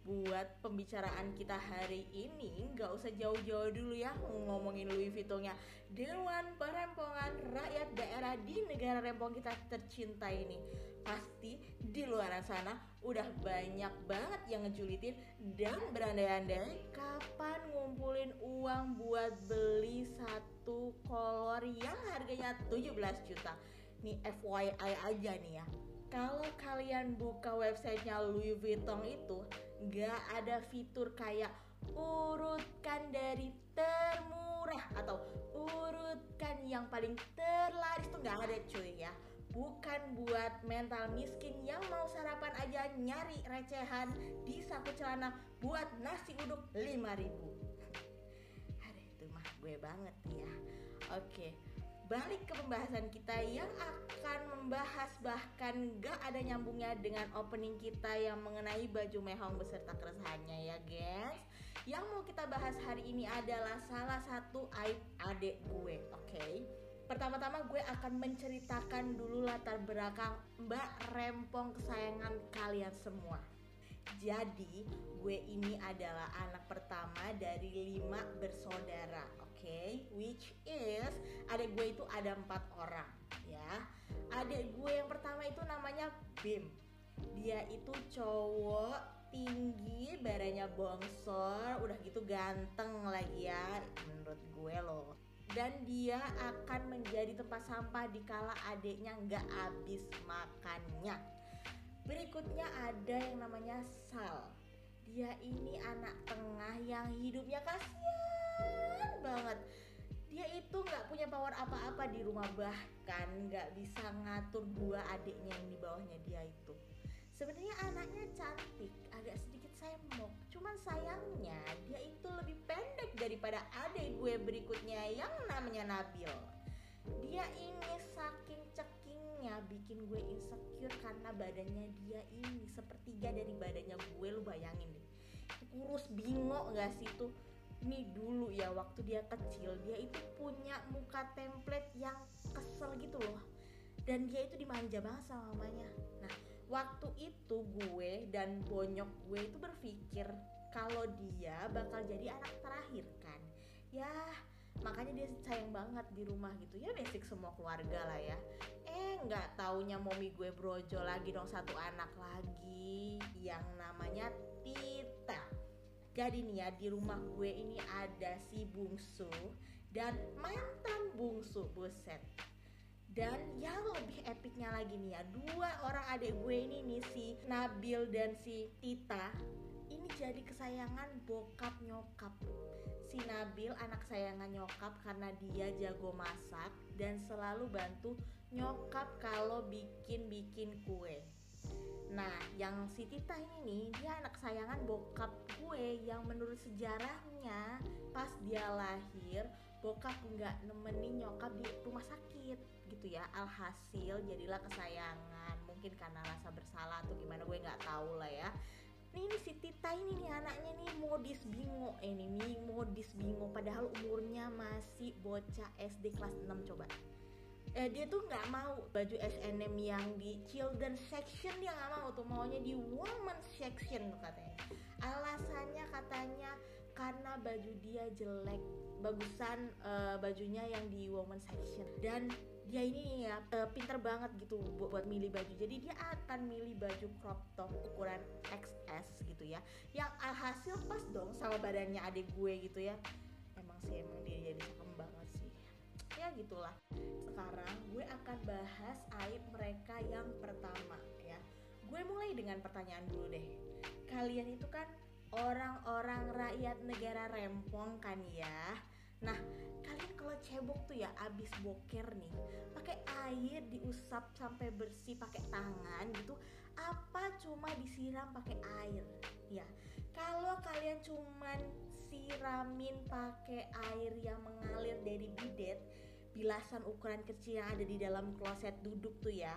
Buat pembicaraan kita hari ini nggak usah jauh-jauh dulu ya ngomongin Louis Vuittonnya. Dewan Perempongan Rakyat Daerah di negara rempong kita tercinta ini. Pasti di luar sana udah banyak banget yang ngejulitin dan berandai-andai Kapan ngumpulin uang buat beli satu kolor yang harganya 17 juta. Nih FYI aja nih ya. Kalau kalian buka websitenya Louis Vuitton itu nggak ada fitur kayak urutkan dari termurah atau urutkan yang paling terlaris tuh nggak ada cuy ya. Bukan buat mental miskin yang mau sarapan aja nyari recehan di saku celana buat nasi uduk 5000 Aduh itu mah gue banget ya. Oke balik ke pembahasan kita yang akan membahas bahkan gak ada nyambungnya dengan opening kita yang mengenai baju mehong beserta keresahannya ya guys Yang mau kita bahas hari ini adalah salah satu aib adik gue oke okay? Pertama-tama gue akan menceritakan dulu latar belakang Mbak Rempong kesayangan kalian semua jadi gue ini adalah anak pertama dari lima bersaudara, oke? Okay? Which is adik gue itu ada empat orang, ya. Adik gue yang pertama itu namanya Bim. Dia itu cowok tinggi, badannya bongsor, udah gitu ganteng lagi ya, menurut gue loh dan dia akan menjadi tempat sampah dikala adiknya nggak habis makannya Berikutnya ada yang namanya Sal. Dia ini anak tengah yang hidupnya kasihan banget. Dia itu nggak punya power apa-apa di rumah bahkan nggak bisa ngatur dua adiknya yang di bawahnya dia itu. Sebenarnya anaknya cantik, agak sedikit sembok. Cuman sayangnya dia itu lebih pendek daripada adik gue berikutnya yang namanya Nabil. Dia ini saking cekingnya bikin gue insecure karena badannya dia ini sepertiga dari badannya gue lu bayangin deh kurus bingung gak sih tuh nih dulu ya waktu dia kecil dia itu punya muka template yang kesel gitu loh. Dan dia itu dimanja banget sama mamanya. Nah waktu itu gue dan bonyok gue itu berpikir kalau dia bakal jadi anak terakhir kan. Ya makanya dia sayang banget di rumah gitu. Ya basic semua keluarga lah ya. Eh nggak taunya momi gue brojo lagi dong satu anak lagi yang jadi nih ya di rumah gue ini ada si bungsu dan mantan bungsu buset dan yang lebih epicnya lagi nih ya dua orang adik gue ini nih si Nabil dan si Tita ini jadi kesayangan bokap nyokap si Nabil anak sayangan nyokap karena dia jago masak dan selalu bantu nyokap kalau bikin-bikin kue. Nah, yang si Tita ini nih, dia anak sayangan bokap gue yang menurut sejarahnya pas dia lahir, bokap nggak nemenin nyokap di rumah sakit gitu ya. Alhasil jadilah kesayangan. Mungkin karena rasa bersalah atau gimana gue nggak tahu lah ya nih ini si Tita ini nih anaknya nih modis bingo eh, ini nih modis bingo padahal umurnya masih bocah SD kelas 6 coba eh, dia tuh nggak mau baju SNM yang di children section dia nggak mau tuh maunya di woman section katanya. Alasannya katanya karena baju dia jelek bagusan uh, bajunya yang di woman section. Dan dia ini ya uh, pinter banget gitu buat, buat milih baju. Jadi dia akan milih baju crop top ukuran XS gitu ya. Yang alhasil pas dong sama badannya adik gue gitu ya. Emang sih emang dia jadi cakep banget gitulah. Sekarang gue akan bahas aib mereka yang pertama ya. Gue mulai dengan pertanyaan dulu deh. Kalian itu kan orang-orang rakyat negara rempong kan ya? Nah, kalian kalau cebok tuh ya abis boker nih, pakai air diusap sampai bersih pakai tangan gitu, apa cuma disiram pakai air? Ya, kalau kalian cuman siramin pakai air yang mengalir dari bidet, bilasan ukuran kecil yang ada di dalam kloset duduk tuh ya,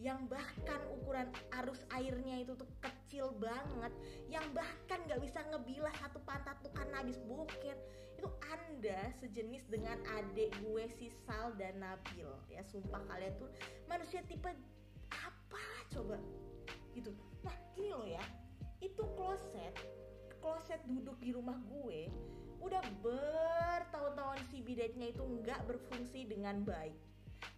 yang bahkan ukuran arus airnya itu tuh kecil banget. Yang bahkan nggak bisa ngebilas satu pantat tuh karena habis boker itu anda sejenis dengan adik gue si Sal dan Nabil. Ya sumpah kalian tuh manusia tipe apa coba. Gitu. Nah gini loh ya. Itu kloset kloset duduk di rumah gue udah bertahun-tahun si bidetnya itu nggak berfungsi dengan baik.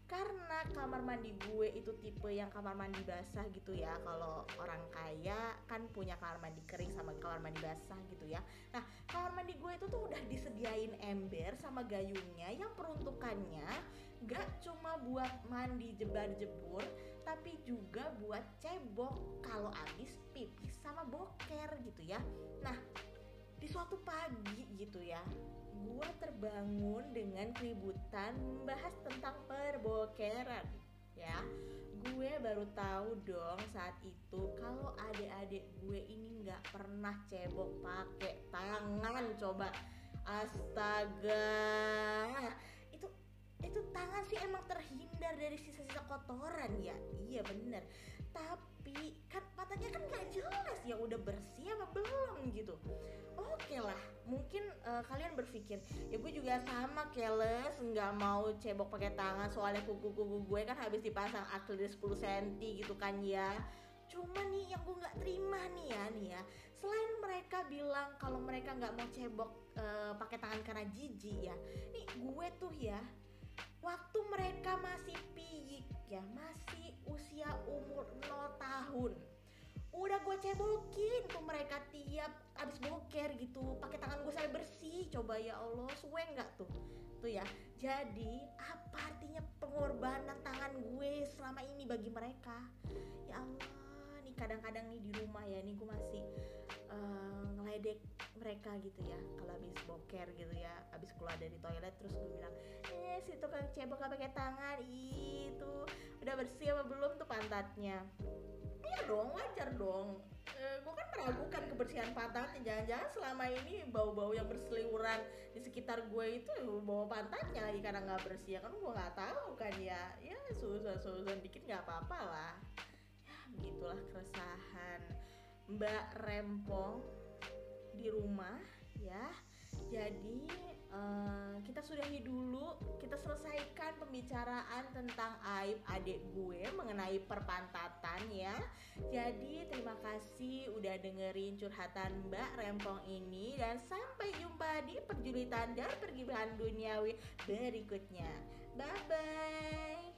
Karena kamar mandi gue itu tipe yang kamar mandi basah gitu ya. Kalau orang kaya kan punya kamar mandi kering sama kamar mandi basah gitu ya. Nah kamar mandi gue itu tuh udah disediain ember sama gayungnya yang peruntukannya gak cuma buat mandi jebar jebur tapi juga buat cebok. Kalau abis pipis sama boker gitu ya. Nah di suatu pagi gitu ya gue terbangun dengan keributan membahas tentang perbokeran ya. Gue baru tahu dong saat itu kalau adik-adik gue ini nggak pernah cebok pakai tangan coba. Astaga. Itu itu tangan sih emang terhindar dari sisa-sisa kotoran ya. Iya bener. Tapi kan matanya kan nggak jelas ya udah bersih apa belum gitu. Oke lah mungkin uh, kalian berpikir ya gue juga sama keles nggak mau cebok pakai tangan soalnya kuku-kuku gue kan habis dipasang akrilik 10 cm gitu kan ya. Cuma nih yang gue nggak terima nih ya nih ya. Selain mereka bilang kalau mereka nggak mau cebok uh, pakai tangan karena jijik ya nih gue tuh ya waktu mereka masih piyik ya masih usia umur 0 tahun. Udah gue cebokin tuh mereka tiap abis boker gitu pakai tangan gue saya bersih. Coba ya Allah suwe nggak tuh? Tuh ya jadi apa artinya pengorbanan tangan gue selama ini bagi mereka? Ya Allah nih kadang-kadang nih di rumah ya nih gue masih uh, ngeledek mereka gitu ya. Kalau habis boker gitu ya habis keluar dari toilet terus gue bilang eh si tukang cebok pakai tangan. Itu udah bersih apa belum tuh pantatnya? Iya dong wajar dong. E, eh, gue kan meragukan kebersihan pantatnya. Jangan-jangan selama ini bau-bau yang berseliweran di sekitar gue itu bau pantatnya lagi karena nggak bersih. Ya kan gue nggak tahu kan ya. Ya susah dikit nggak apa-apa lah. Ya begitulah keresahan Mbak Rempong di rumah ya jadi uh, kita sudahi dulu kita selesaikan pembicaraan tentang aib adik gue mengenai perpantatan ya. Jadi terima kasih udah dengerin curhatan Mbak Rempong ini dan sampai jumpa di perjulitan dan pergibahan duniawi berikutnya. Bye bye